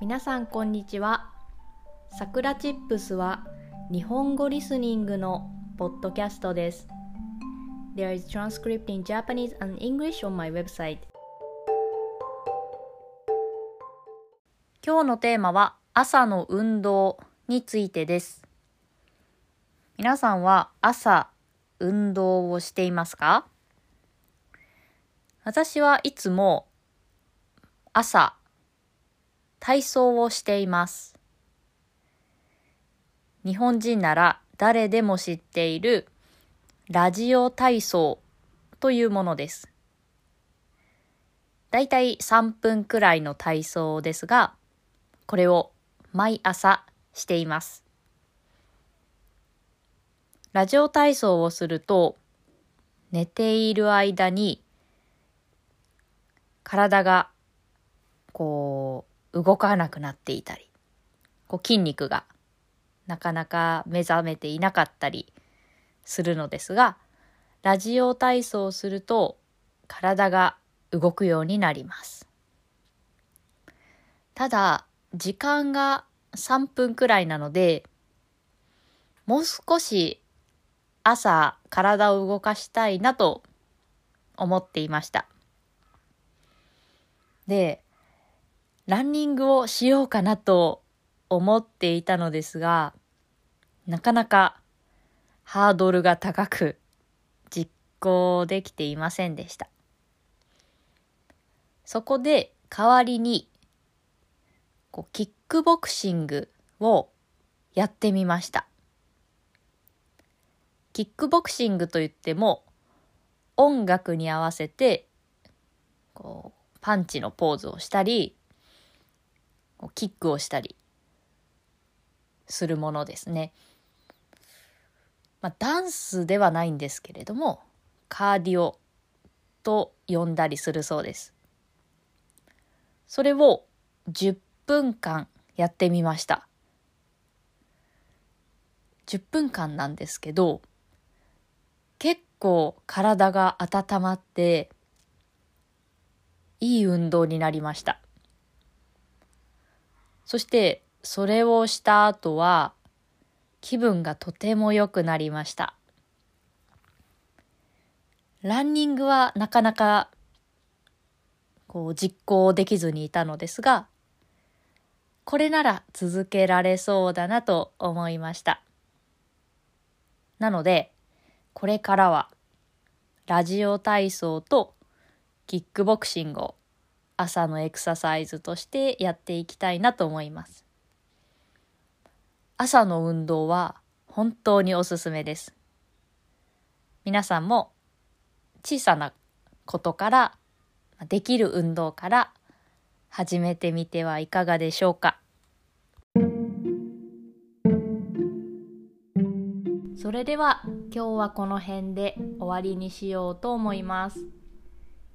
皆さんこんにちは。さくらチップスは日本語リスニングのポッドキャストです。There is transcript in Japanese and English on my website. 今日のテーマは朝の運動についてです。皆さんは朝運動をしていますか？私はいつも朝体操をしています。日本人なら誰でも知っているラジオ体操というものです。だいたい3分くらいの体操ですが、これを毎朝しています。ラジオ体操をすると、寝ている間に体がこう動かなくなっていたり、こう筋肉がなかなか目覚めていなかったりするのですが、ラジオ体操をすると体が動くようになります。ただ、時間が3分くらいなので、もう少し朝体を動かしたいなと思っていました。で、ランニングをしようかなと思っていたのですが、なかなかハードルが高く実行できていませんでした。そこで代わりにこうキックボクシングをやってみました。キックボクシングといっても音楽に合わせてこうパンチのポーズをしたりキックをしたりするものですね。まあ、ダンスではないんですけれども、カーディオと呼んだりするそうです。それを10分間やってみました。10分間なんですけど、結構体が温まって、いい運動になりました。そしてそれをした後は気分がとても良くなりました。ランニングはなかなかこう実行できずにいたのですが、これなら続けられそうだなと思いました。なので、これからはラジオ体操とキックボクシングを朝のエクササイズとしてやっていきたいなと思います。朝の運動は本当におすすめです。皆さんも小さなことからできる運動から始めてみてはいかがでしょうか。それでは今日はこの辺で終わりにしようと思います。